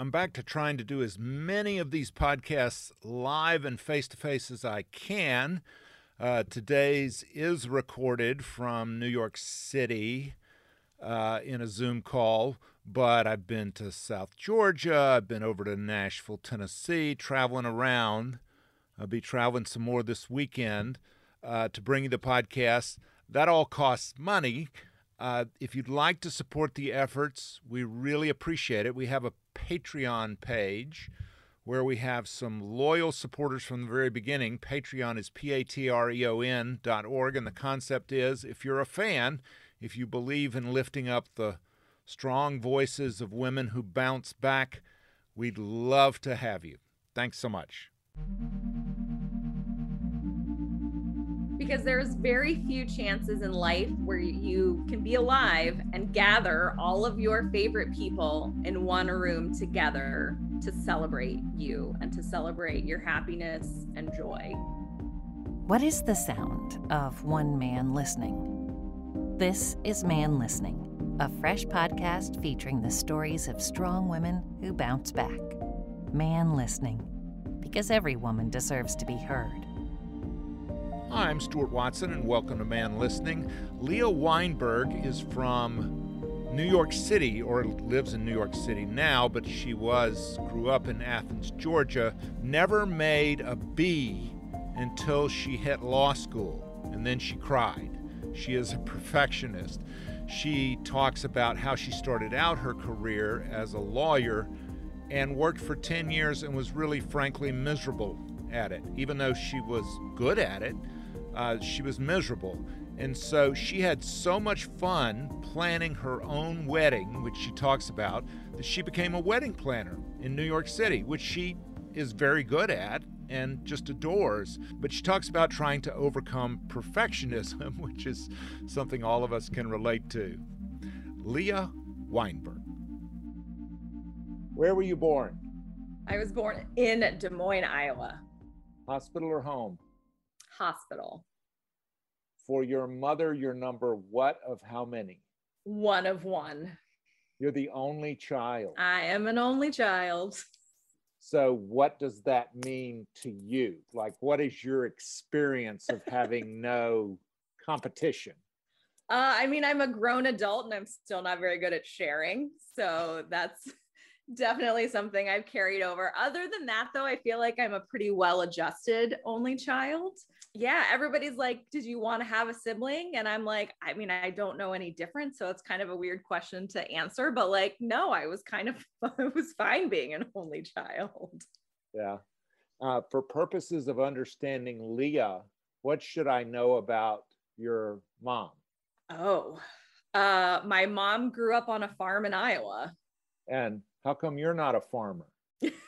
I'm back to trying to do as many of these podcasts live and face to face as I can. Uh, today's is recorded from New York City uh, in a Zoom call, but I've been to South Georgia, I've been over to Nashville, Tennessee, traveling around. I'll be traveling some more this weekend uh, to bring you the podcast. That all costs money. Uh, if you'd like to support the efforts, we really appreciate it. We have a Patreon page where we have some loyal supporters from the very beginning. Patreon is P A T R E O N dot org. And the concept is if you're a fan, if you believe in lifting up the strong voices of women who bounce back, we'd love to have you. Thanks so much. Because there's very few chances in life where you can be alive and gather all of your favorite people in one room together to celebrate you and to celebrate your happiness and joy. What is the sound of one man listening? This is Man Listening, a fresh podcast featuring the stories of strong women who bounce back. Man Listening, because every woman deserves to be heard. I'm Stuart Watson, and welcome to Man Listening. Leah Weinberg is from New York City, or lives in New York City now, but she was, grew up in Athens, Georgia, never made a B until she hit law school, and then she cried. She is a perfectionist. She talks about how she started out her career as a lawyer and worked for 10 years and was really, frankly, miserable at it, even though she was good at it uh, she was miserable. And so she had so much fun planning her own wedding, which she talks about, that she became a wedding planner in New York City, which she is very good at and just adores. But she talks about trying to overcome perfectionism, which is something all of us can relate to. Leah Weinberg. Where were you born? I was born in Des Moines, Iowa. Hospital or home? Hospital for your mother, your number what of how many? One of one. You're the only child. I am an only child. So, what does that mean to you? Like, what is your experience of having no competition? Uh, I mean, I'm a grown adult and I'm still not very good at sharing. So, that's definitely something I've carried over. Other than that, though, I feel like I'm a pretty well adjusted only child yeah, everybody's like, Did you want to have a sibling? And I'm like, I mean, I don't know any difference. So it's kind of a weird question to answer, but like, no, I was kind of, I was fine being an only child. Yeah. Uh, for purposes of understanding Leah, what should I know about your mom? Oh, uh, my mom grew up on a farm in Iowa. And how come you're not a farmer?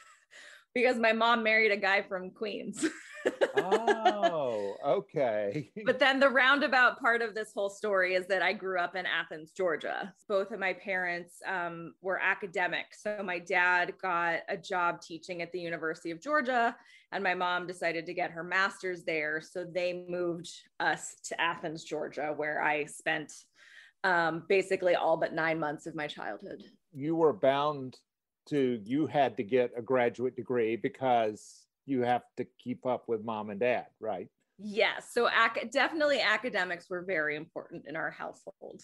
because my mom married a guy from Queens. oh, okay. but then the roundabout part of this whole story is that I grew up in Athens, Georgia. Both of my parents um, were academics. So my dad got a job teaching at the University of Georgia, and my mom decided to get her master's there. So they moved us to Athens, Georgia, where I spent um, basically all but nine months of my childhood. You were bound to, you had to get a graduate degree because you have to keep up with mom and dad, right? Yes. So ac- definitely academics were very important in our household.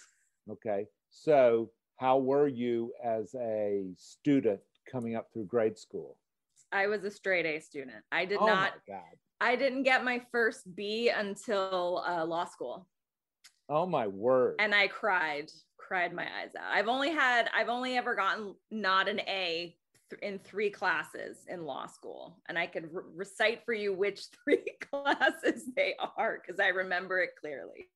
Okay. So how were you as a student coming up through grade school? I was a straight A student. I did oh not. I didn't get my first B until uh, law school. Oh my word! And I cried, cried my eyes out. I've only had, I've only ever gotten not an A in three classes in law school and i could re- recite for you which three classes they are because i remember it clearly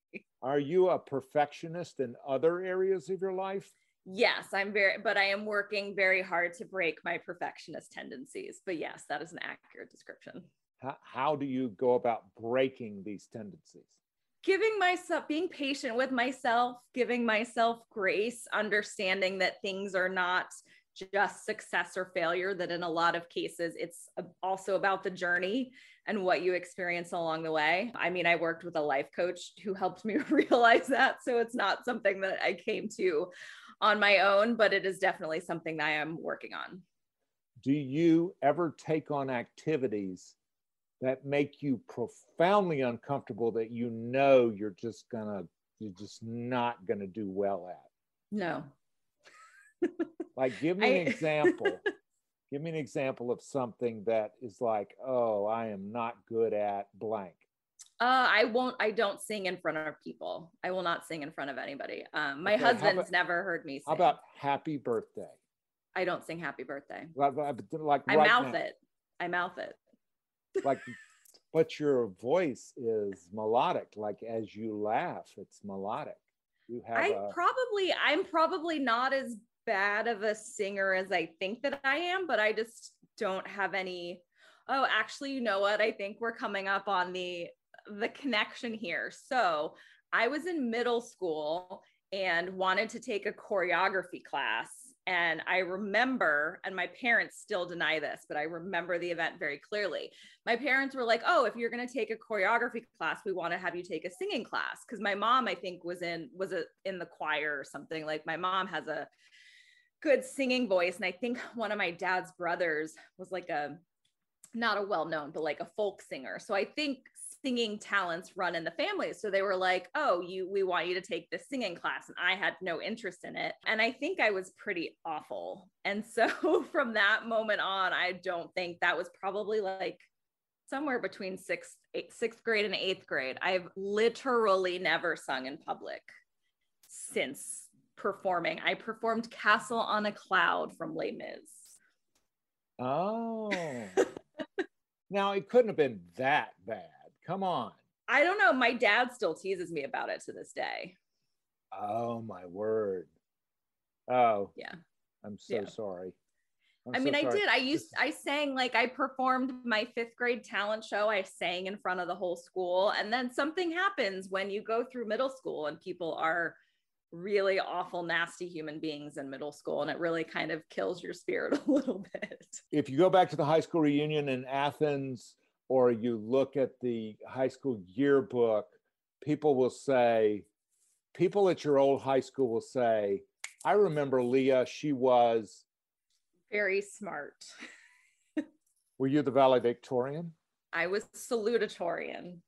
are you a perfectionist in other areas of your life Yes, I'm very, but I am working very hard to break my perfectionist tendencies. But yes, that is an accurate description. How, how do you go about breaking these tendencies? Giving myself, being patient with myself, giving myself grace, understanding that things are not just success or failure, that in a lot of cases, it's also about the journey and what you experience along the way. I mean, I worked with a life coach who helped me realize that. So it's not something that I came to on my own, but it is definitely something that I am working on. Do you ever take on activities that make you profoundly uncomfortable that you know you're just gonna, you're just not gonna do well at? No. Like, give me an I... example. give me an example of something that is like, oh, I am not good at blank. Uh, I won't. I don't sing in front of people. I will not sing in front of anybody. Um, my okay, husband's about, never heard me sing. How about "Happy Birthday"? I don't sing "Happy Birthday." Like, like I mouth now. it. I mouth it. like, but your voice is melodic. Like as you laugh, it's melodic. You have. I a, probably. I'm probably not as bad of a singer as I think that I am, but I just don't have any. Oh, actually, you know what? I think we're coming up on the the connection here. So I was in middle school and wanted to take a choreography class. And I remember, and my parents still deny this, but I remember the event very clearly. My parents were like, "Oh, if you're going to take a choreography class, we want to have you take a singing class." Because my mom, I think, was in was a, in the choir or something. Like my mom has a good singing voice, and I think one of my dad's brothers was like a not a well known, but like a folk singer. So I think singing talents run in the family. So they were like, "Oh, you we want you to take this singing class." And I had no interest in it. And I think I was pretty awful. And so from that moment on, I don't think that was probably like somewhere between 6th 6th grade and 8th grade. I've literally never sung in public since performing. I performed Castle on a Cloud from Les Mis. Oh. now it couldn't have been that bad. Come on. I don't know. My dad still teases me about it to this day. Oh my word. Oh. Yeah. I'm so yeah. sorry. I'm i mean, so I did. I used I sang like I performed my 5th grade talent show. I sang in front of the whole school and then something happens when you go through middle school and people are really awful nasty human beings in middle school and it really kind of kills your spirit a little bit. If you go back to the high school reunion in Athens or you look at the high school yearbook, people will say, people at your old high school will say, I remember Leah, she was very smart. Were you the valedictorian? I was salutatorian.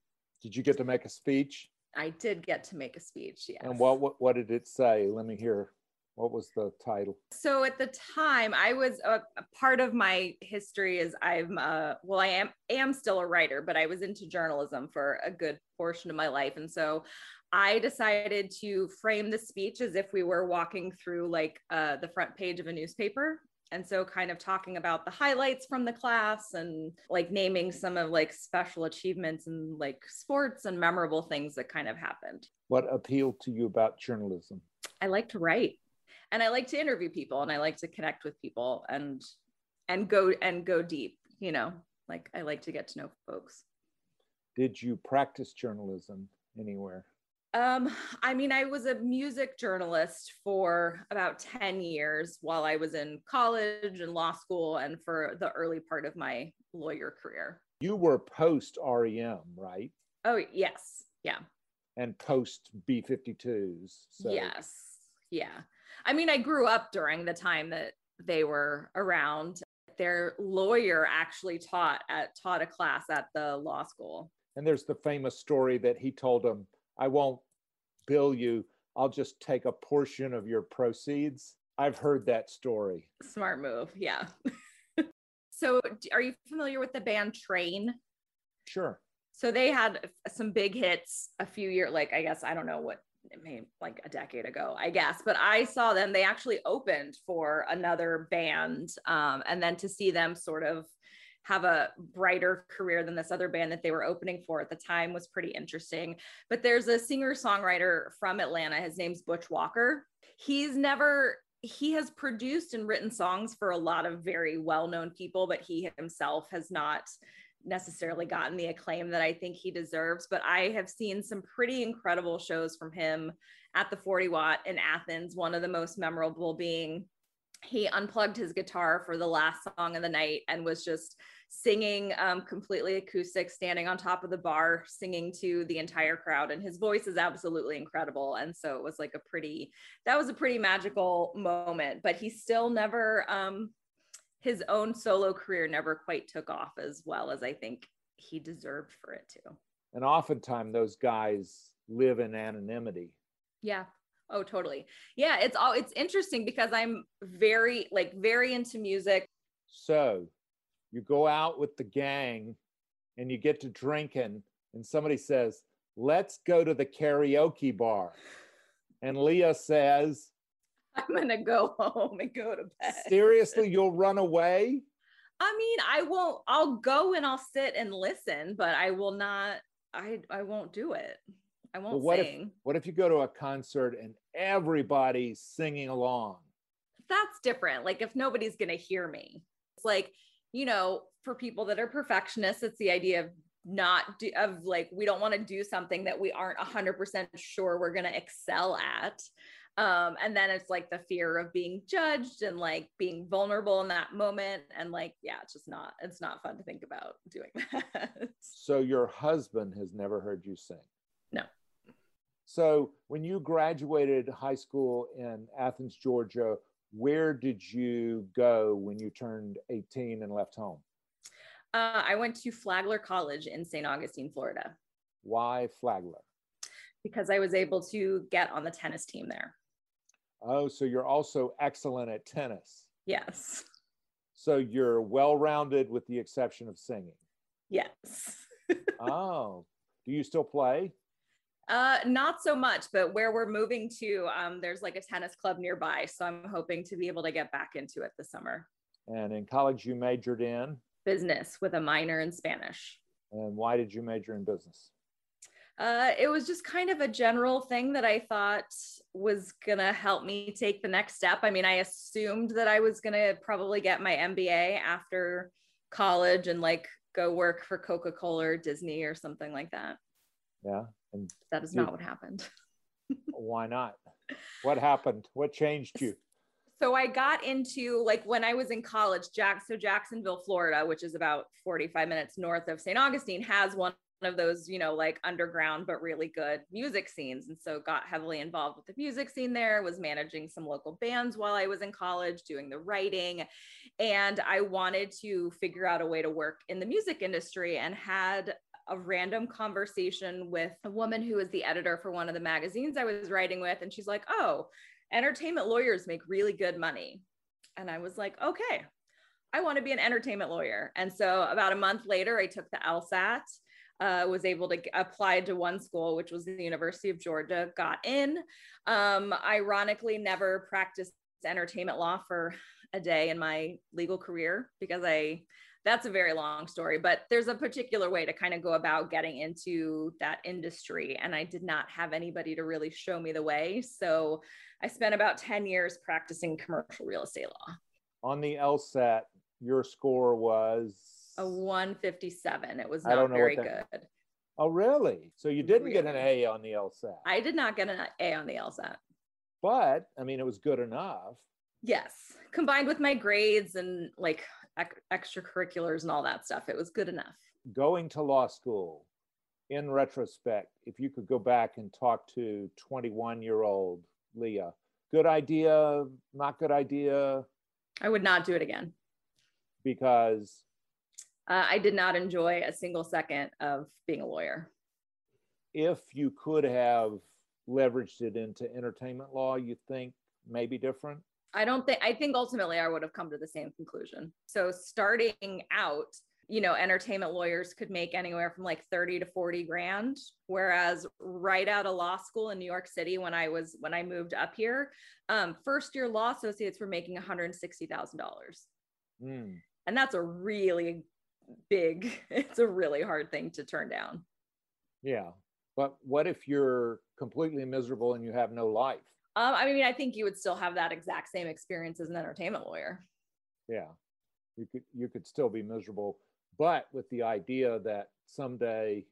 Did you get to make a speech? I did get to make a speech, yes. And what, what, what did it say? Let me hear. What was the title? So at the time, I was a, a part of my history is I'm uh, well, I am am still a writer, but I was into journalism for a good portion of my life, and so I decided to frame the speech as if we were walking through like uh, the front page of a newspaper. And so, kind of talking about the highlights from the class and like naming some of like special achievements and like sports and memorable things that kind of happened. What appealed to you about journalism? I like to write and I like to interview people and I like to connect with people and and go and go deep, you know, like I like to get to know folks. Did you practice journalism anywhere? Um, I mean, I was a music journalist for about 10 years while I was in college and law school and for the early part of my lawyer career. You were post REM, right? Oh, yes. Yeah. And post B 52s. So. Yes. Yeah. I mean, I grew up during the time that they were around. Their lawyer actually taught at taught a class at the law school. And there's the famous story that he told him, I won't bill you, I'll just take a portion of your proceeds. I've heard that story. Smart move. Yeah. so, are you familiar with the band Train? Sure. So, they had some big hits a few years, like, I guess, I don't know what maybe like a decade ago, I guess. But I saw them, they actually opened for another band. Um, and then to see them sort of have a brighter career than this other band that they were opening for at the time was pretty interesting. But there's a singer songwriter from Atlanta. His name's Butch Walker. He's never he has produced and written songs for a lot of very well-known people but he himself has not necessarily gotten the acclaim that I think he deserves, but I have seen some pretty incredible shows from him at the 40 Watt in Athens, one of the most memorable being he unplugged his guitar for the last song of the night and was just singing um, completely acoustic, standing on top of the bar, singing to the entire crowd. And his voice is absolutely incredible. And so it was like a pretty, that was a pretty magical moment, but he still never, um, his own solo career never quite took off as well as I think he deserved for it to. And oftentimes those guys live in anonymity. Yeah. Oh, totally. Yeah, it's all it's interesting because I'm very like very into music. So, you go out with the gang and you get to drinking and somebody says, "Let's go to the karaoke bar." And Leah says, I'm gonna go home and go to bed. Seriously, you'll run away? I mean, I won't. I'll go and I'll sit and listen, but I will not. I I won't do it. I won't what sing. If, what if you go to a concert and everybody's singing along? That's different. Like if nobody's gonna hear me, it's like you know, for people that are perfectionists, it's the idea of not do, of like we don't want to do something that we aren't 100% sure we're going to excel at. Um and then it's like the fear of being judged and like being vulnerable in that moment. And like yeah it's just not it's not fun to think about doing that. So your husband has never heard you sing? No. So when you graduated high school in athens georgia where did you go when you turned 18 and left home uh, i went to flagler college in st augustine florida why flagler because i was able to get on the tennis team there Oh, so you're also excellent at tennis. Yes. So you're well rounded with the exception of singing. Yes. oh, do you still play? Uh, not so much, but where we're moving to, um, there's like a tennis club nearby. So I'm hoping to be able to get back into it this summer. And in college, you majored in business with a minor in Spanish. And why did you major in business? Uh, it was just kind of a general thing that I thought was gonna help me take the next step. I mean, I assumed that I was gonna probably get my MBA after college and like go work for Coca Cola or Disney or something like that. Yeah, and that is you, not what happened. why not? What happened? What changed you? So I got into like when I was in college, Jack. So Jacksonville, Florida, which is about 45 minutes north of St. Augustine, has one of those, you know, like underground but really good music scenes. And so got heavily involved with the music scene there, was managing some local bands while I was in college, doing the writing. And I wanted to figure out a way to work in the music industry and had a random conversation with a woman who was the editor for one of the magazines I was writing with. And she's like, Oh, entertainment lawyers make really good money. And I was like, Okay, I want to be an entertainment lawyer. And so about a month later, I took the LSAT uh, was able to apply to one school, which was the University of Georgia, got in. Um, ironically, never practiced entertainment law for a day in my legal career because I that's a very long story, but there's a particular way to kind of go about getting into that industry. And I did not have anybody to really show me the way. So I spent about 10 years practicing commercial real estate law. On the LSAT, your score was a 157. It was not very good. Oh, really? So you didn't really? get an A on the LSAT? I did not get an A on the LSAT. But I mean, it was good enough. Yes. Combined with my grades and like extracurriculars and all that stuff, it was good enough. Going to law school, in retrospect, if you could go back and talk to 21 year old Leah, good idea, not good idea? I would not do it again. Because uh, I did not enjoy a single second of being a lawyer. If you could have leveraged it into entertainment law, you think maybe different? I don't think, I think ultimately I would have come to the same conclusion. So starting out, you know, entertainment lawyers could make anywhere from like 30 to 40 grand. Whereas right out of law school in New York City, when I was, when I moved up here, um, first year law associates were making $160,000. Mm. And that's a really big it's a really hard thing to turn down yeah but what if you're completely miserable and you have no life Um, I mean, I think you would still have that exact same experience as an entertainment lawyer. Yeah, you could you could still be miserable, but with the idea that someday,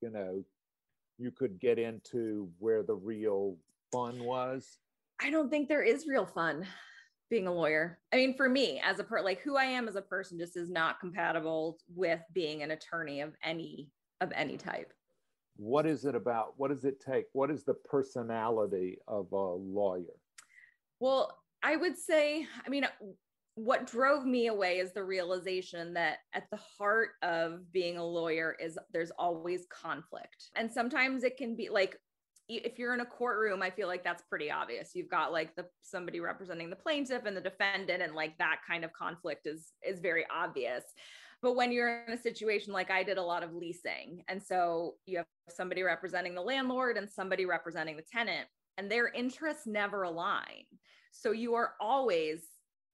you know, you could get into where the real fun was. I don't think there is real fun being a lawyer. I mean, for me as a per like who I am as a person just is not compatible with being an attorney of any of any type. What is it about? What does it take? What is the personality of a lawyer? Well, I would say, I mean, what drove me away is the realization that at the heart of being a lawyer is there's always conflict. And sometimes it can be like if you're in a courtroom, I feel like that's pretty obvious. You've got like the somebody representing the plaintiff and the defendant, and like that kind of conflict is is very obvious. But when you're in a situation like I did a lot of leasing, and so you have somebody representing the landlord and somebody representing the tenant, and their interests never align. So you are always,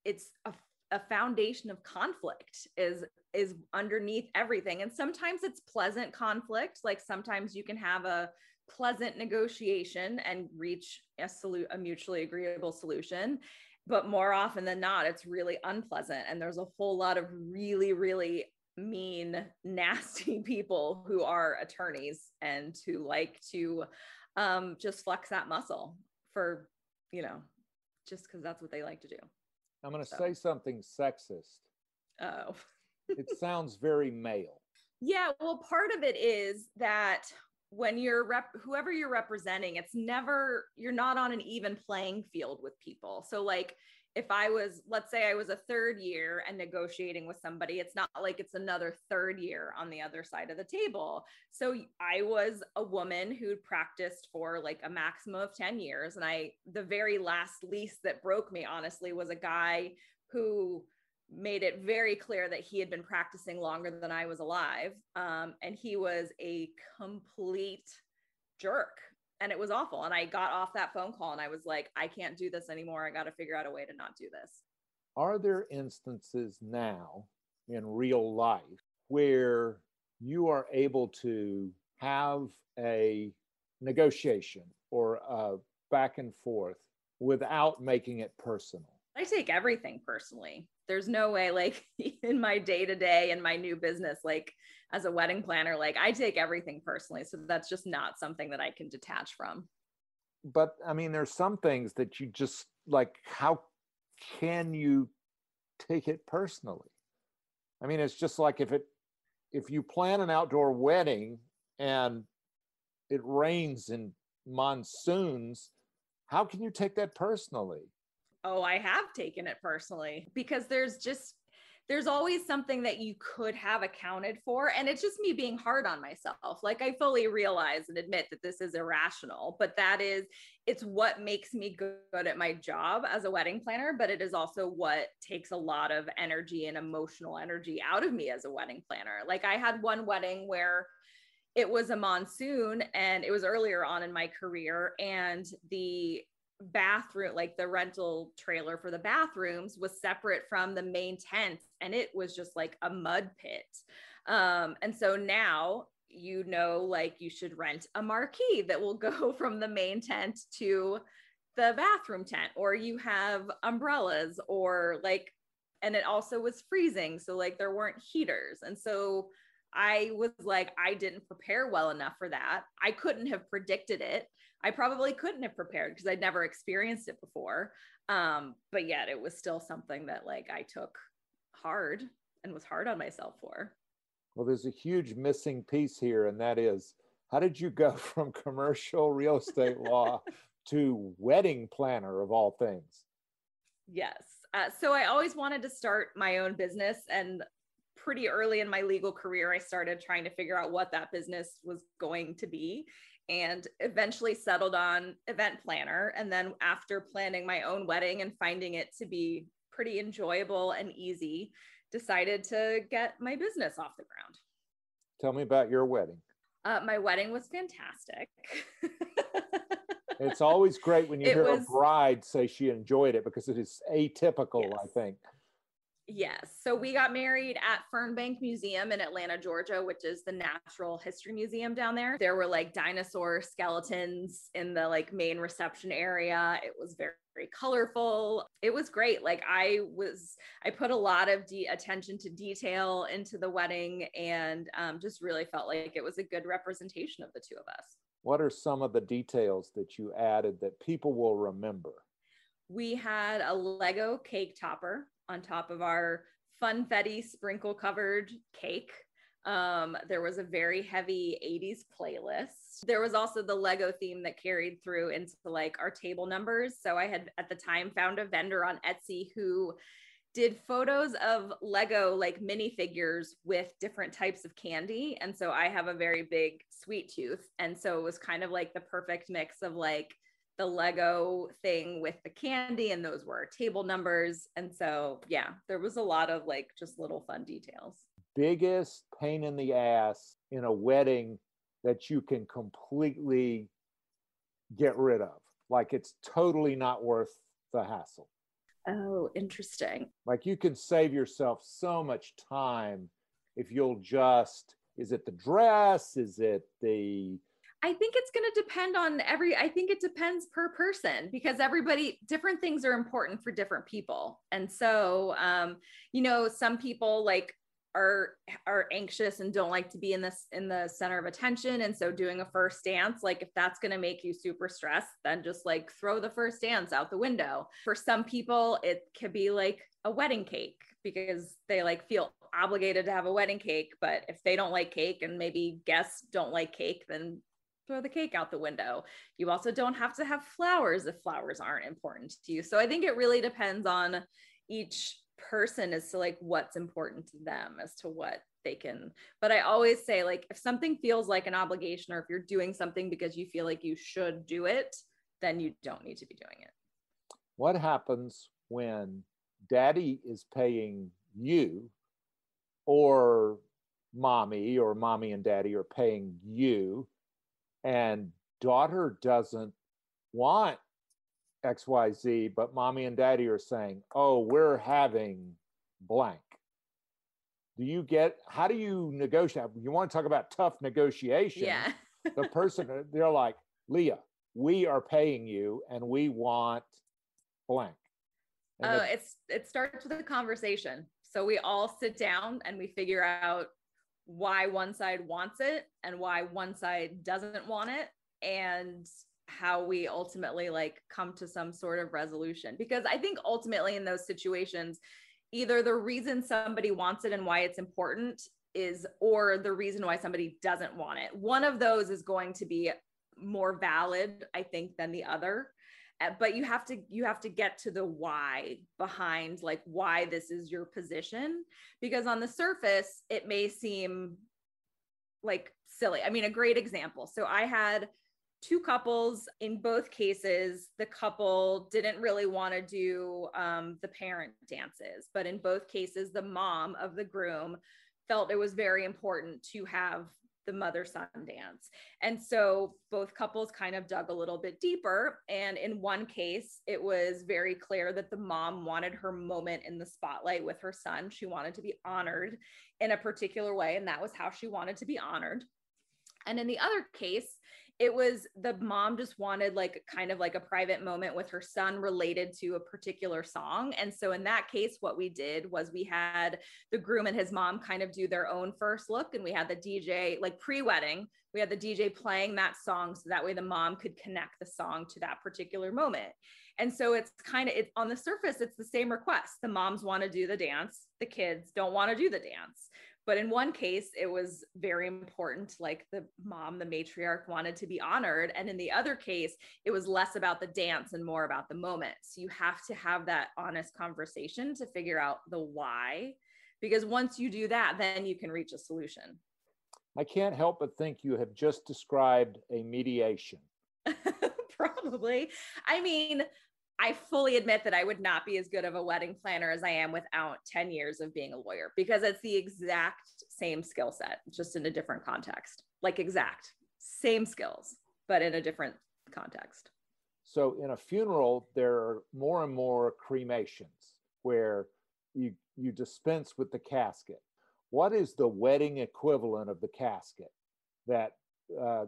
it's a, a foundation of conflict is is underneath everything. And sometimes it's pleasant conflict. Like sometimes you can have a pleasant negotiation and reach a, solu- a mutually agreeable solution but more often than not it's really unpleasant and there's a whole lot of really really mean nasty people who are attorneys and who like to um, just flex that muscle for you know just because that's what they like to do. I'm going to so. say something sexist. Oh. It sounds very male. Yeah well part of it is that when you're rep whoever you're representing it's never you're not on an even playing field with people. So like if i was let's say i was a third year and negotiating with somebody it's not like it's another third year on the other side of the table. So i was a woman who'd practiced for like a maximum of 10 years. And i the very last lease that broke me honestly was a guy who made it very clear that he had been practicing longer than I was alive. Um, and he was a complete jerk. And it was awful. And I got off that phone call and I was like, I can't do this anymore. I got to figure out a way to not do this. Are there instances now in real life where you are able to have a negotiation or a back and forth without making it personal? I take everything personally there's no way like in my day to day and my new business like as a wedding planner like i take everything personally so that's just not something that i can detach from. But i mean there's some things that you just like how can you take it personally? I mean it's just like if it if you plan an outdoor wedding and it rains in monsoons how can you take that personally oh, I have taken it personally because there's just there's always something that you could have accounted for. And it's just me being hard on myself. Like I fully realize and admit that this is irrational, but that is, it's what makes me good at my job as a wedding planner, but it is also what takes a lot of energy and emotional energy out of me as a wedding planner. Like I had one wedding where it was a monsoon and it was earlier on in my career and the bathroom like the rental trailer for the bathrooms was separate from the main tent and it was just like a mud pit um and so now you know like you should rent a marquee that will go from the main tent to the bathroom tent or you have umbrellas or like and it also was freezing so like there weren't heaters and so I was like, I didn't prepare well enough for that. I couldn't have predicted it. I probably couldn't have prepared because I'd never experienced it before. Um, but yet it was still something that like I took hard and was hard on myself for. Well, there's a huge missing piece here, and that is how did you go from commercial real estate law to wedding planner of all things? Yes. Uh, so I always wanted to start my own business, and pretty early in my legal career, I started trying to figure out what that business was going to be and eventually settled on event planner. And then after planning my own wedding and finding it to be pretty enjoyable and easy, decided to get my business off the ground. Tell me about your wedding. Uh, my wedding was fantastic. it's always great when you it hear was, a bride say she enjoyed it because it is atypical, yes. I think. Yes. So we got married at Fernbank Museum in Atlanta, Georgia, which is the natural history museum down there. There were like dinosaur skeletons in the like main reception area. It was very, very colorful. It was great. Like I was, I put a lot of de- attention to detail into the wedding and um, just really felt like it was a good representation of the two of us. What are some of the details that you added that people will remember? We had a Lego cake topper on top of our funfetti sprinkle covered cake. Um, there was a very heavy 80s playlist. There was also the Lego theme that carried through into like our table numbers. So I had at the time found a vendor on Etsy who did photos of Lego like minifigures with different types of candy. And so I have a very big sweet tooth. And so it was kind of like the perfect mix of like the Lego thing with the candy, and those were table numbers. And so, yeah, there was a lot of like just little fun details. Biggest pain in the ass in a wedding that you can completely get rid of. Like it's totally not worth the hassle. Oh, interesting. Like you can save yourself so much time if you'll just, is it the dress? Is it the I think it's going to depend on every, I think it depends per person because everybody, different things are important for different people. And so, um, you know, some people like are are anxious and don't like to be in this in the center of attention. And so doing a first dance like if that's going to make you super stressed then just like throw the first dance out the window. For some people it could be like a wedding cake because they like feel obligated to have a wedding cake. But if they don't like cake and maybe guests don't like cake then throw the cake out the window. You also don't have to have flowers if flowers aren't important to you. So I think it really depends on each person as to like what's important to them as to what they can. But I always say like if something feels like an obligation or if you're doing something because you feel like you should do it, then you don't need to be doing it. What happens when daddy is paying you or mommy or mommy and daddy are paying you and daughter doesn't want xyz but mommy and daddy are saying oh we're having blank. Do you get how do you negotiate? You want to talk about tough negotiation? Yeah. The person they're like leah we are paying you and we want blank. Oh uh, it's it starts with a conversation. So we all sit down and we figure out why one side wants it and why one side doesn't want it and how we ultimately like come to some sort of resolution. Because i think ultimately in those situations either the reason somebody wants it and why it's important is or the reason why somebody doesn't want it. One of those is going to be more valid i think than the other but you have to you have to get to the why behind like why this is your position because on the surface it may seem like silly. I mean a great example. So i had two couples. In both cases the couple didn't really want to do um, the parent dances but in both cases the mom of the groom felt it was very important to have the mother son dance. And so both couples kind of dug a little bit deeper. And in one case, it was very clear that the mom wanted her moment in the spotlight with her son. She wanted to be honored in a particular way. And that was how she wanted to be honored. And in the other case, it was the mom just wanted like kind of like a private moment with her son related to a particular song. And so in that case, what we did was we had the groom and his mom kind of do their own first look, and we had the DJ like pre wedding. We had the DJ playing that song so that way the mom could connect the song to that particular moment. And so it's kind of it's on the surface, it's the same request. The moms want to do the dance, the kids don't want to do the dance. But in one case, it was very important, like the mom, the matriarch wanted to be honored. And in the other case, it was less about the dance and more about the moment. So you have to have that honest conversation to figure out the why. Because once you do that, then you can reach a solution. I can't help but think you have just described a mediation. Probably. I mean, I fully admit that I would not be as good of a wedding planner as I am without 10 years of being a lawyer because it's the exact same skill set, just in a different context. Like exact same skills, but in a different context. So in a funeral, there are more and more cremations where you you dispense with the casket. What is the wedding equivalent of the casket that uh,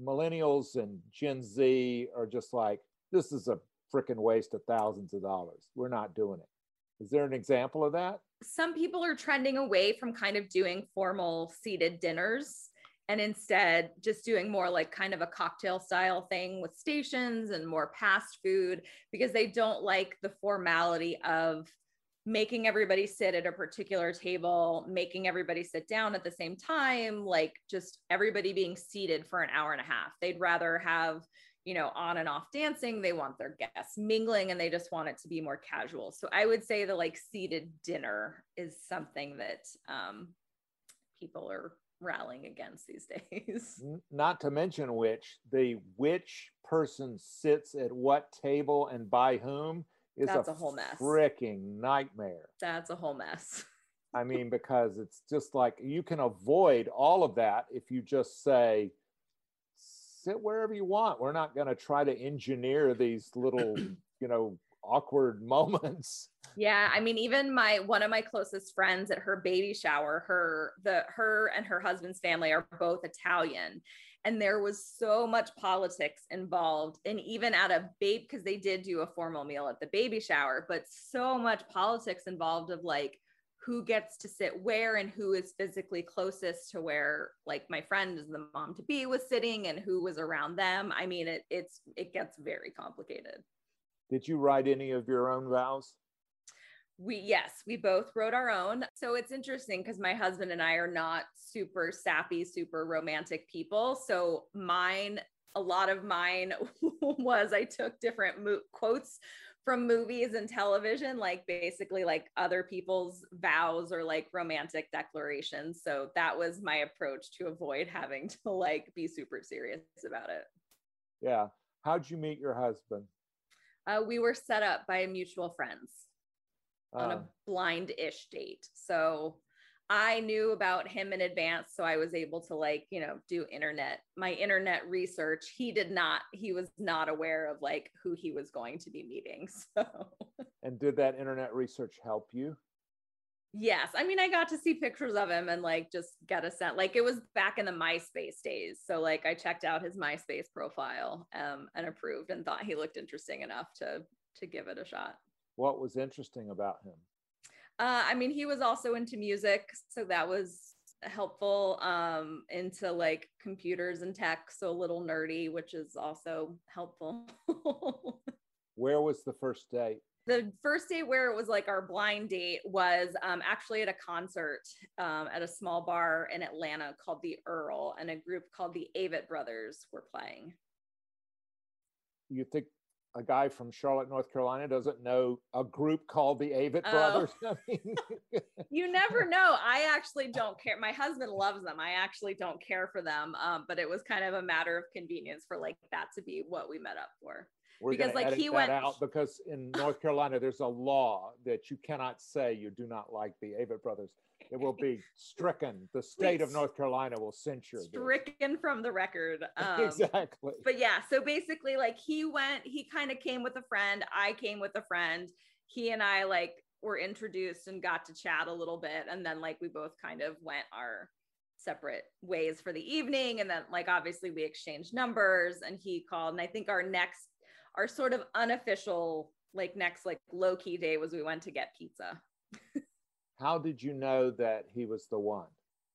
millennials and Gen Z are just like, this is a freaking waste of thousands of dollars. We're not doing it. Is there an example of that? Some people are trending away from kind of doing formal seated dinners and instead just doing more like kind of a cocktail style thing with stations and more past food because they don't like the formality of making everybody sit at a particular table, making everybody sit down at the same time, like just everybody being seated for an hour and a half. They'd rather have, you know, on and off dancing. They want their guests mingling and they just want it to be more casual. So I would say the like seated dinner is something that um, people are rallying against these days. Not to mention which the which person sits at what table and by whom is That's a, a whole mess. freaking nightmare. That's a whole mess. I mean, because it's just like you can avoid all of that if you just say, sit wherever you want. We're not going to try to engineer these little, you know, awkward moments. Yeah, I mean, even my one of my closest friends at her baby shower, her the her and her husband's family are both Italian, and there was so much politics involved, and even at a babe because they did do a formal meal at the baby shower, but so much politics involved of like who gets to sit where and who is physically closest to where like my friend is the mom to be was sitting and who was around them. I mean, it it's it gets very complicated. Did you write any of your own vows? We yes, we both wrote our own. So it's interesting because my husband and I are not super sappy, super romantic people. So mine, a lot of mine was I took different mo- quotes from movies and television, like basically like other people's vows or like romantic declarations. So that was my approach to avoid having to like be super serious about it. Yeah. How'd you meet your husband? Uh, we were set up by mutual friends on Uh, a blind ish date. So I knew about him in advance. So I was able to, like, you know, do internet, my internet research. He did not, he was not aware of like who he was going to be meeting. So and did that internet research help you? yes, I mean, I got to see pictures of him and like just get a sense, like, it was back in the MySpace days. So, like, I checked out his MySpace profile um, and approved and thought he looked interesting enough to to give it a shot. What was interesting about him? Uh, I mean, he was also into music, so that was helpful. Um, into like computers and tech, so a little nerdy, which is also helpful. Where was the first date? the first date where it was like our blind date was um, actually at a concert um, at a small bar in Atlanta called the Earl, and a group called the Avett Brothers were playing. You think a guy from Charlotte, North Carolina doesn't know a group called the Avett Oh. Brothers? I mean, You never know. I actually don't care. My husband loves them. I actually don't care for them, um, but it was kind of a matter of convenience for like that to be what we met up for. We're Because, like, edit he that went- out because in North Carolina there's a law that you cannot say you do not like the Avett Brothers. It will be stricken. The state of North Carolina will censure this. Stricken from the record. Um, exactly. but yeah, so basically, like he went, he kind of came with a friend. I came with a friend. He and I like were introduced and got to chat a little bit, and then like we both kind of went our separate ways for the evening, and then like obviously we exchanged numbers, and he called, and I think our next, our sort of unofficial like next like low key day was we went to get pizza. How did you know that he was the one?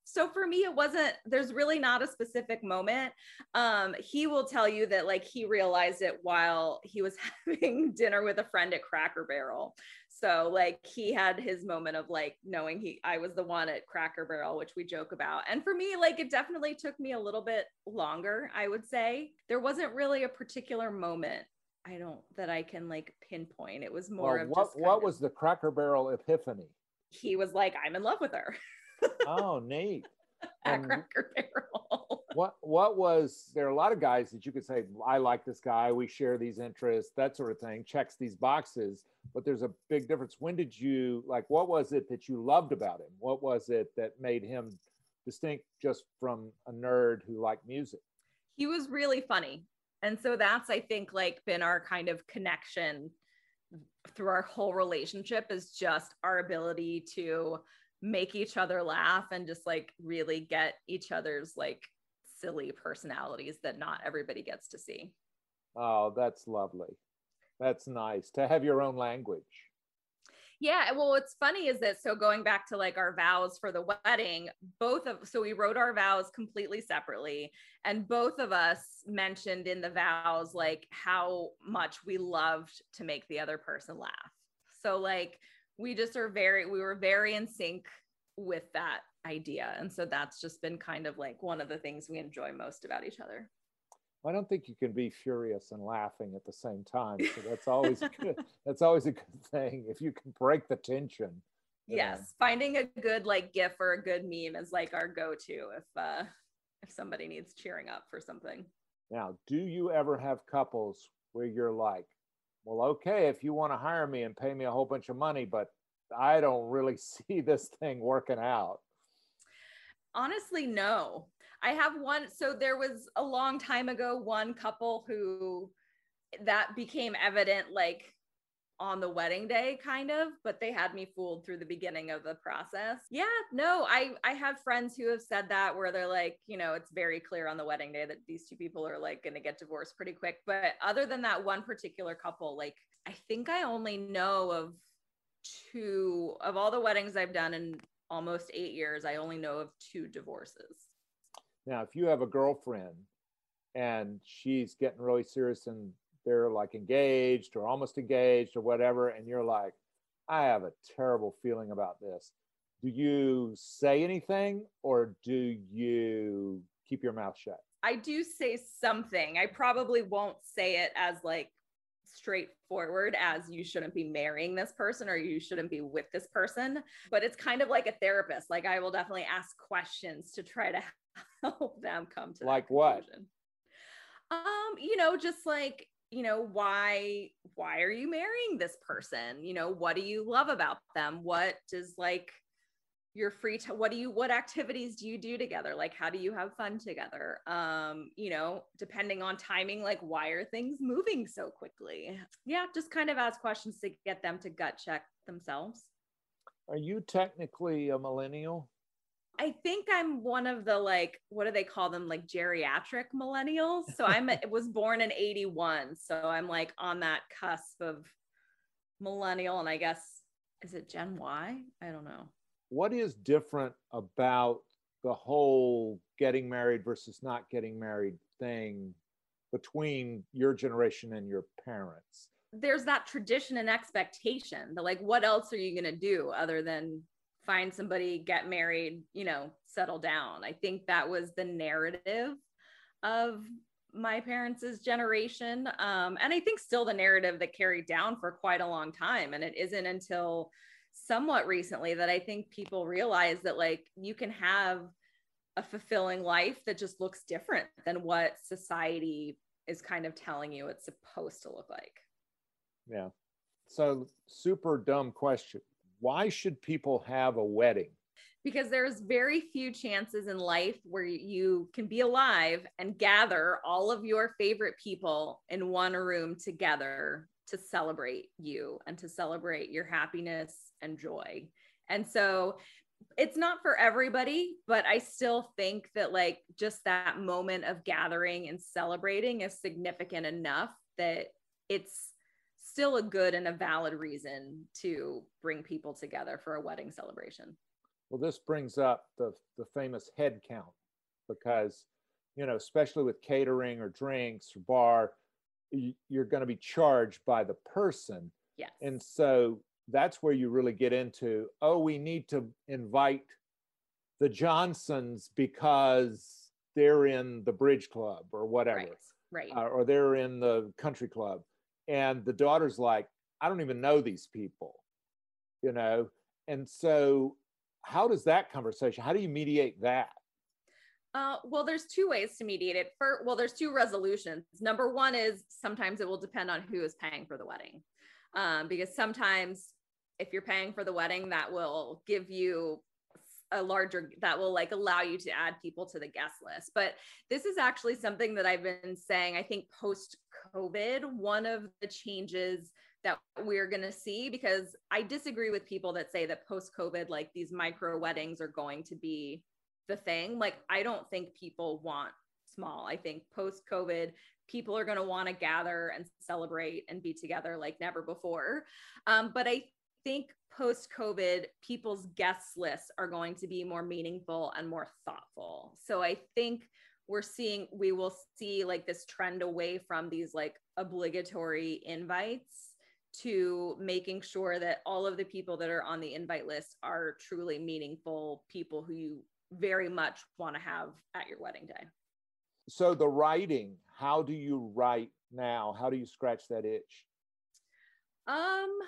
so for me it wasn't there's really not a specific moment. Um he will tell you that like he realized it while he was having dinner with a friend at cracker barrel. So like he had his moment of like knowing he i was the one at cracker barrel which we joke about. And for me like it definitely took me a little bit longer i would say. There wasn't really a particular moment i don't that i can like pinpoint it was more Well, of what what of- was the Cracker Barrel epiphany? he was like i'm in love with her Oh, neat. at And cracker barrel what what was there are a lot of guys that you could say I like this guy, we share these interests, that sort of thing, checks these boxes, but there's a big difference. When did you like what was it that you loved about him? What was it that made him distinct just from a nerd who liked music? he was really funny and so that's i think like been our kind of connection through our whole relationship is just our ability to make each other laugh and just like really get each other's like silly personalities that not everybody gets to see. Oh, that's lovely. That's nice to have your own language. Yeah, well, what's funny is that so going back to like our vows for the wedding, both of so we wrote our vows completely separately, and both of us mentioned in the vows like how much we loved to make the other person laugh. So like we just are very we were very in sync with that idea, and so that's just been kind of like one of the things we enjoy most about each other. I don't think you can be furious and laughing at the same time. So that's always good. That's always a good thing if you can break the tension. Yes, know. finding a good like GIF or a good meme is like our go-to if uh if somebody needs cheering up for something. Now, do you ever have couples where you're like, well, okay, if you want to hire me and pay me a whole bunch of money, but I don't really see this thing working out? Honestly, no. I have one. So there was a long time ago, one couple who that became evident like on the wedding day kind of but they had me fooled through the beginning of the process yeah no i i have friends who have said that where they're like you know it's very clear on the wedding day that these two people are like going to get divorced pretty quick but other than that one particular couple like i think i only know of two of all the weddings i've done in almost 8 years i only know of two divorces now, if you have a girlfriend and she's getting really serious and they're like engaged or almost engaged or whatever, and you're like, I have a terrible feeling about this. Do you say anything or do you keep your mouth shut? I do say something. I probably won't say it as like straightforward as you shouldn't be marrying this person or you shouldn't be with this person, but it's kind of like a therapist. Like I will definitely ask questions to try to help them come to like what? um you know just like you know why why are you marrying this person? You know what do you love about them? What does like your free time what do you what activities do you do together? Like how do you have fun together? Um you know depending on timing like why are things moving so quickly? Yeah just kind of ask questions to get them to gut check themselves. Are you technically a millennial I think I'm one of the like, what do they call them? Like geriatric millennials. So I'm was born in 81. So I'm like on that cusp of millennial. And I guess, is it Gen Y? I don't know. What is different about the whole getting married versus not getting married thing between your generation and your parents? There's that tradition and expectation that, like, what else are you going to do other than find somebody, get married, you know, settle down. I think that was the narrative of my parents' generation. Um, and I think still the narrative that carried down for quite a long time. And it isn't until somewhat recently that I think people realize that like you can have a fulfilling life that just looks different than what society is kind of telling you it's supposed to look like. Yeah. So, super dumb question why should people have a wedding? Because there's very few chances in life where you can be alive and gather all of your favorite people in one room together to celebrate you and to celebrate your happiness and joy. And so it's not for everybody, but I still think that like just that moment of gathering and celebrating is significant enough that it's still a good and a valid reason to bring people together for a wedding celebration. Well, this brings up the, the famous head count because, you know, especially with catering or drinks or bar, you're going to be charged by the person. Yes. And so that's where you really get into, oh, we need to invite the Johnsons because they're in the bridge club or whatever. Right. Right. Uh, or they're in the country club and the daughter's like i don't even know these people you know and so how does that conversation how do you mediate that uh, well, there's two ways to mediate it. For well, there's two resolutions. Number one is sometimes it will depend on who is paying for the wedding, um, because sometimes if you're paying for the wedding, that will give you a larger that will like allow you to add people to the guest list. But this is actually something that I've been saying. I think post COVID, one of the changes that we're going to see because I disagree with people that say that post COVID, like these micro weddings are going to be the thing. Like, I don't think people want small. I think post COVID, people are going to want to gather and celebrate and be together like never before. Um, but I think post COVID, people's guest lists are going to be more meaningful and more thoughtful. So I think we're seeing, we will see like this trend away from these like obligatory invites to making sure that all of the people that are on the invite list are truly meaningful people who you very much want to have at your wedding day. So the writing, how do you write now? How do you scratch that itch? Um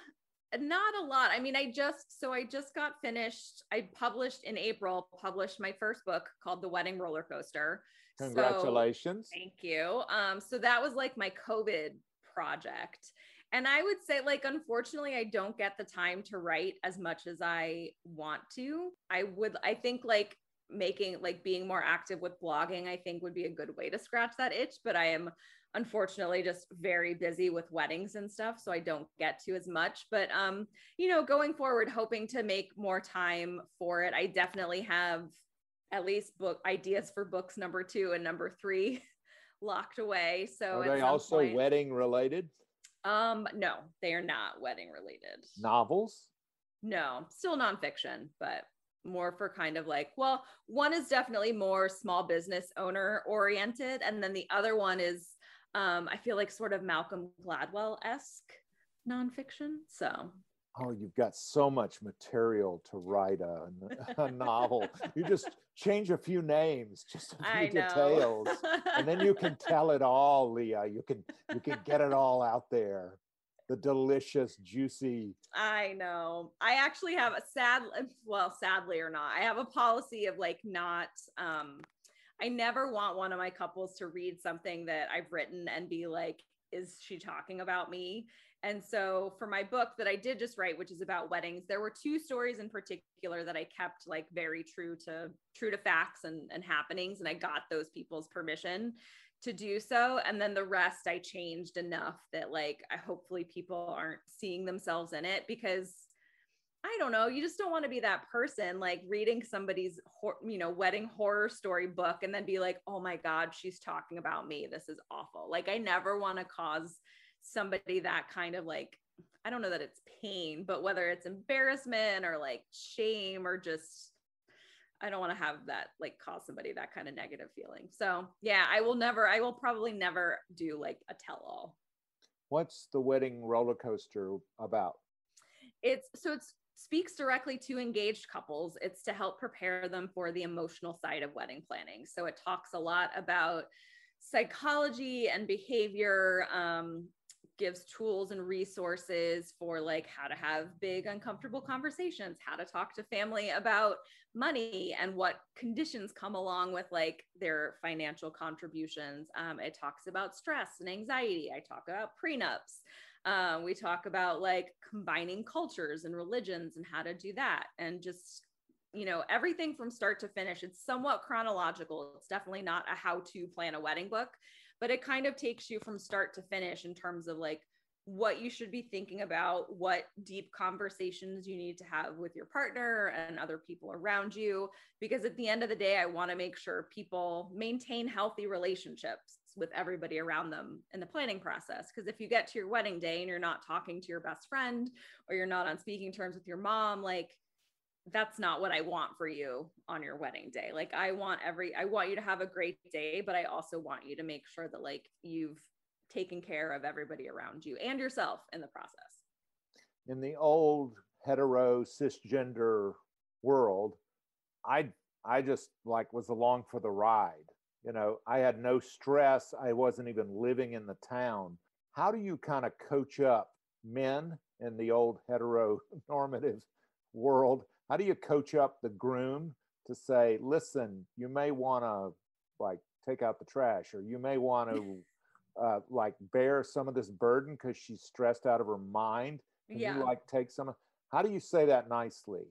not a lot. I mean, I just so I just got finished. I published in April, published my first book called The Wedding Roller Coaster. Congratulations. So, thank you. Um so that was like my COVID project. And I would say, like, unfortunately, I don't get the time to write as much as I want to. I would, I think, like, making, like, being more active with blogging, I think would be a good way to scratch that itch. But I am unfortunately just very busy with weddings and stuff. So I don't get to as much. But, um, you know, going forward, hoping to make more time for it. I definitely have at least book ideas for books number two and number three locked away. So are they also point, wedding related? Um, no, they are not wedding related. Novels? No, still nonfiction, but more for kind of like, well, one is definitely more small business owner oriented. And then the other one is, um, I feel like sort of Malcolm Gladwell esque nonfiction. So oh, you've got so much material to write a, a novel. you just change a few names, just a few details, and then you can tell it all, Leah. You can you can get it all out there. The delicious, juicy. I know. I actually have a sad, well, sadly or not, I have a policy of like not. um I never want one of my couples to read something that I've written and be like, is she talking about me? And so for my book that I did just write, which is about weddings, there were two stories in particular that I kept like very true to true to facts and, and happenings. And I got those people's permission to do so. And then the rest I changed enough that like I hopefully people aren't seeing themselves in it because I don't know, you just don't want to be that person like reading somebody's you know wedding horror story book and then be like, "Oh my god, she's talking about me. This is awful." Like I never want to cause somebody that kind of like I don't know that it's pain, but whether it's embarrassment or like shame or just I don't want to have that like cause somebody that kind of negative feeling. So, yeah, I will never I will probably never do like a tell all. What's the wedding roller coaster about? It's so it speaks directly to engaged couples. It's to help prepare them for the emotional side of wedding planning. So it talks a lot about psychology and behavior um, gives tools and resources for like how to have big uncomfortable conversations how to talk to family about money and what conditions come along with like their financial contributions um, it talks about stress and anxiety i talk about prenups um, we talk about like combining cultures and religions and how to do that and just you know everything from start to finish it's somewhat chronological it's definitely not a how to plan a wedding book but it kind of takes you from start to finish in terms of like what you should be thinking about, what deep conversations you need to have with your partner and other people around you. Because at the end of the day, I want to make sure people maintain healthy relationships with everybody around them in the planning process. Because if you get to your wedding day and you're not talking to your best friend or you're not on speaking terms with your mom, like that's not what I want for you on your wedding day. Like I want every I want you to have a great day, but I also want you to make sure that like you've taken care of everybody around you and yourself in the process. In the old hetero cisgender world, I I just like was along for the ride. You know, I had no stress. I wasn't even living in the town. How do you kind of coach up men in the old heteronormative world how do you coach up the groom to say listen you may want to like take out the trash or you may want to uh, like bear some of this burden because she's stressed out of her mind Can yeah. you like take some how do you say that nicely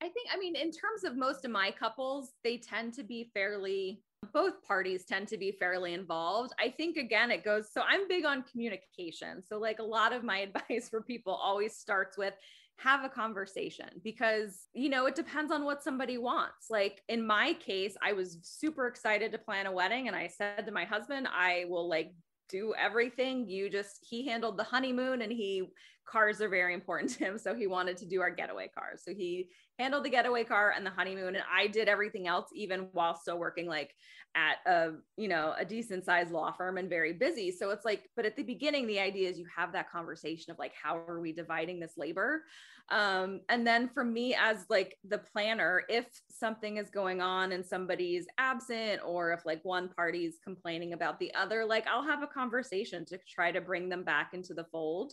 i think i mean in terms of most of my couples they tend to be fairly both parties tend to be fairly involved. I think again, it goes so I'm big on communication. So, like a lot of my advice for people always starts with have a conversation because you know it depends on what somebody wants like in my case i was super excited to plan a wedding and i said to my husband i will like do everything you just he handled the honeymoon and he cars are very important to him so he wanted to do our getaway cars so he handled the getaway car and the honeymoon and i did everything else even while still working like at a you know a decent sized law firm and very busy. So it's like but at the beginning the idea is you have that conversation of like how are we dividing this labor? Um, and then for me as like the planner if something is going on and somebody's absent or if like one party's complaining about the other like i'll have a conversation to try to bring them back into the fold.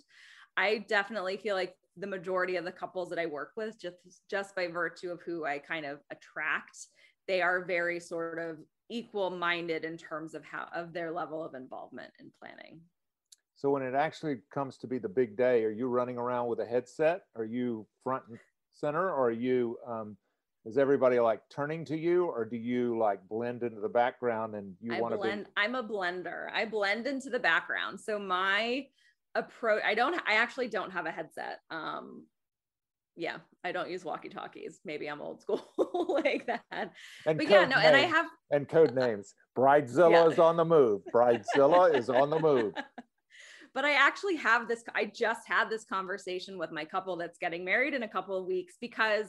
I definitely feel like the majority of the couples that i work with just just by virtue of who i kind of attract they are very sort of equal minded in terms of how of their level of involvement in planning. So when it actually comes to be the big day are you running around with a headset? Are you front and center? Or are you um, is everybody like turning to you? Or do you like blend into the background and you want to blend be- i'm a blender. I blend into the background. So my approach i don't i actually don't have a headset um yeah, I don't use walkie talkies. Maybe I'm old school like that. And but yeah, no, names. and I have and code names. Bridezilla yeah. is on the move. Bridezilla is on the move. But I actually have this, I just had this conversation with my couple that's getting married in a couple of weeks because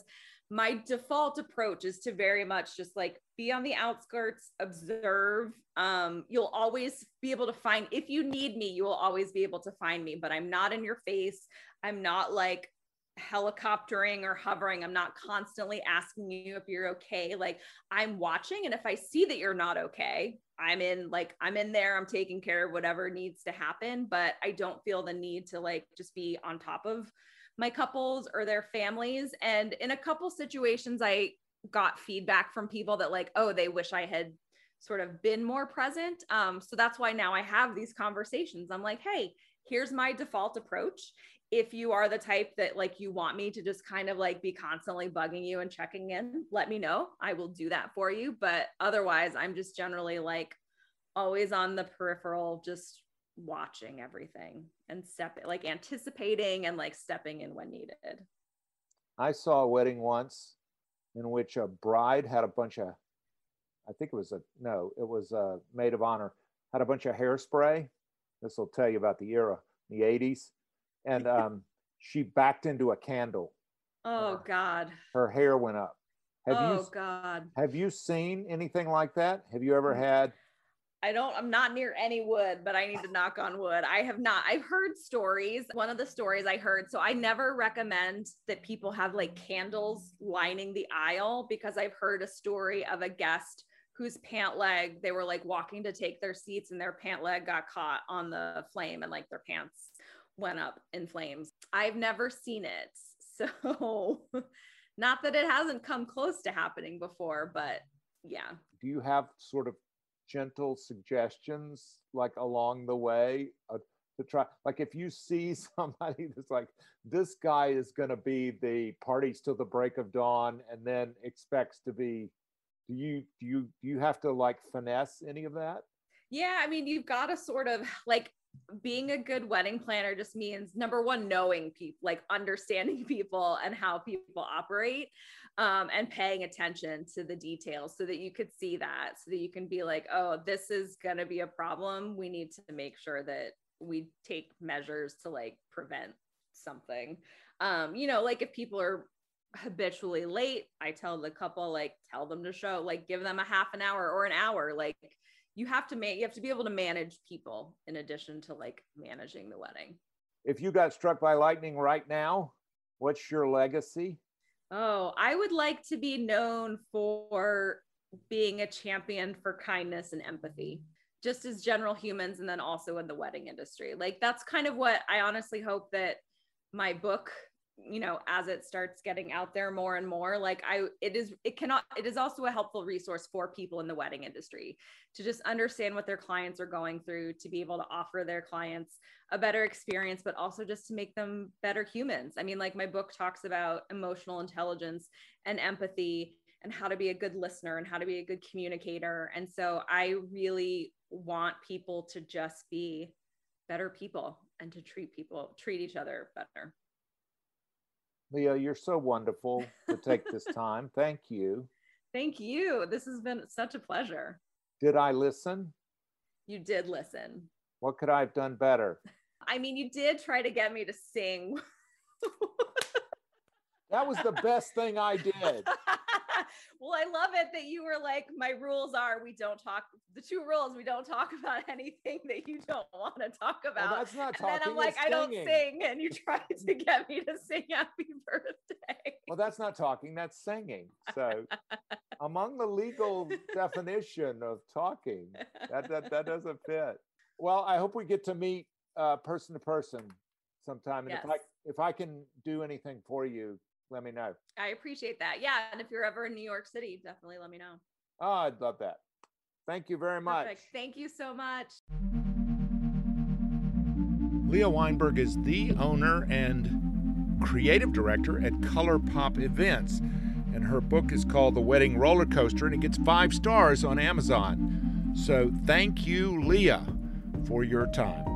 my default approach is to very much just like be on the outskirts observe um, you'll always be able to find if you need me you will always be able to find me but i'm not in your face i'm not like helicoptering or hovering. I'm not constantly asking you if you're okay. Like I'm watching and if I see that you're not okay, I'm in like I'm in there, I'm taking care of whatever needs to happen, but I don't feel the need to like just be on top of my couples or their families. And in a couple situations I got feedback from people that like, oh, they wish I had sort of been more present. Um, so that's why now I have these conversations. I'm like, hey, here's my default approach if you are the type that like you want me to just kind of like be constantly bugging you and checking in, let me know. I will do that for you. But otherwise, I'm just generally like always on the peripheral, just watching everything and step like anticipating and like stepping in when needed. I saw a wedding once in which a bride had a bunch of, I think it was a, no, it was a maid of honor, had a bunch of hairspray. This will tell you about the era, the 80s and um, she backed into a candle. Oh uh, God! Her hair went up. Have oh you, God! Have you seen anything like that? Have you ever had? I don't, I'm not near any wood, but I need to knock on wood. I have not. I've heard stories. One of the stories I heard, so I never recommend that people have like candles lining the aisle because I've heard a story of a guest whose pant leg, they were like walking to take their seats and their pant leg got caught on the flame and like their pants went up in flames. I've never seen it. So, not that it hasn't come close to happening before, but yeah. Do you have sort of gentle suggestions like along the way uh, to try? Like, if you see somebody that's like, this guy is going to be the parties till the break of dawn and then expects to be, do you, do you, do you have to like finesse any of that? Yeah, I mean, you've got to sort of like being a good wedding planner just means number one knowing people like understanding people and how people operate um, and paying attention to the details so that you could see that so that you can be like oh this is going to be a problem. We need to make sure that we take measures to like prevent something. Um, you know like if people are habitually late i tell the couple like tell them to show like give them a half an hour or an hour like you have to make you have to be able to manage people in addition to like managing the wedding. If you got struck by lightning right now what's your legacy? Oh i would like to be known for being a champion for kindness and empathy just as general humans and then also in the wedding industry. Like that's kind of what i honestly hope that my book you know as it starts getting out there more and more like i it is it cannot it is also a helpful resource for people in the wedding industry to just understand what their clients are going through to be able to offer their clients a better experience but also just to make them better humans i mean like my book talks about emotional intelligence and empathy and how to be a good listener and how to be a good communicator. And so I really want people to just be better people and to treat people, treat each other better. Leah, you're so wonderful to take this time. Thank you. Thank you. This has been such a pleasure. Did I listen? You did listen. What could I have done better? I mean, you did try to get me to sing. that was the best thing I did. well, I love it that you were like, my rules are we don't talk. The two rules we don't talk about anything that you don't want to talk about. Well, that's not talking. And then I'm like, I don't sing, and you tried to get me to sing Happy Birthday. Well, that's not talking. That's singing. So, among the legal definition of talking, that that that doesn't fit. Well, I hope we get to meet uh, person to person sometime. And yes. if I if I can do anything for you, let me know. I appreciate that. Yeah. And if you're ever in New York City, definitely let me know. Oh, I'd love that. Thank you very much. Perfect. Thank you so much. Leah Weinberg is the owner and creative director at Color Pop Events. And her book is called The Wedding Roller Coaster, and it gets five stars on Amazon. So thank you, Leah, for your time.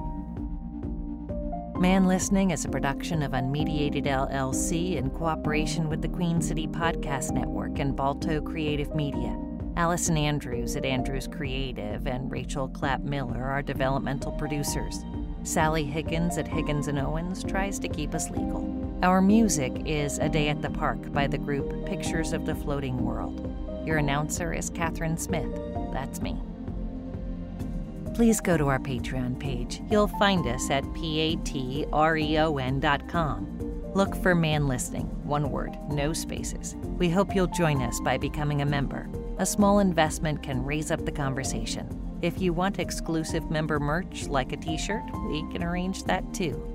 Man Listening is a production of Unmediated LLC in cooperation with the Queen City Podcast Network and Balto Creative Media. Allison Andrews at Andrews Creative and Rachel Clapp Miller are developmental producers. Sally Higgins at Higgins and Owens tries to keep us legal. Our music is A Day at the Park by the group Pictures of the Floating World. Your announcer is Catherine Smith. That's me please go to our Patreon page. You'll find us at patreon.com. Look for Man Listening, one word, no spaces. We hope you'll join us by becoming a member. A small investment can raise up the conversation. If you want exclusive member merch like a t shirt, we can arrange that too.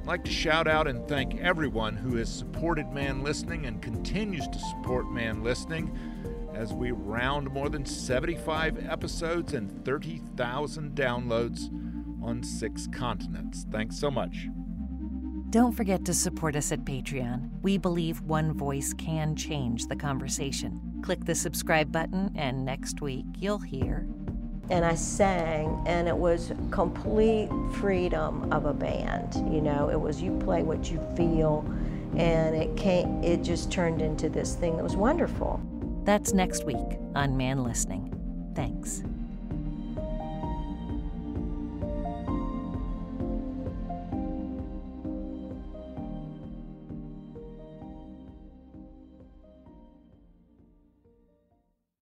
I'd like to shout out and thank everyone who has supported Man Listening and continues to support Man Listening as we round more than 75 episodes and 30,000 downloads on six continents. Thanks so much. Don't forget to support us at Patreon. We believe one voice can change the conversation. Click the subscribe button, and next week you'll hear. And I sang, and it was complete freedom of a band. You know, it was you play what you feel, and it came. It just turned into this thing that was wonderful. That's next week on Man Listening. Thanks.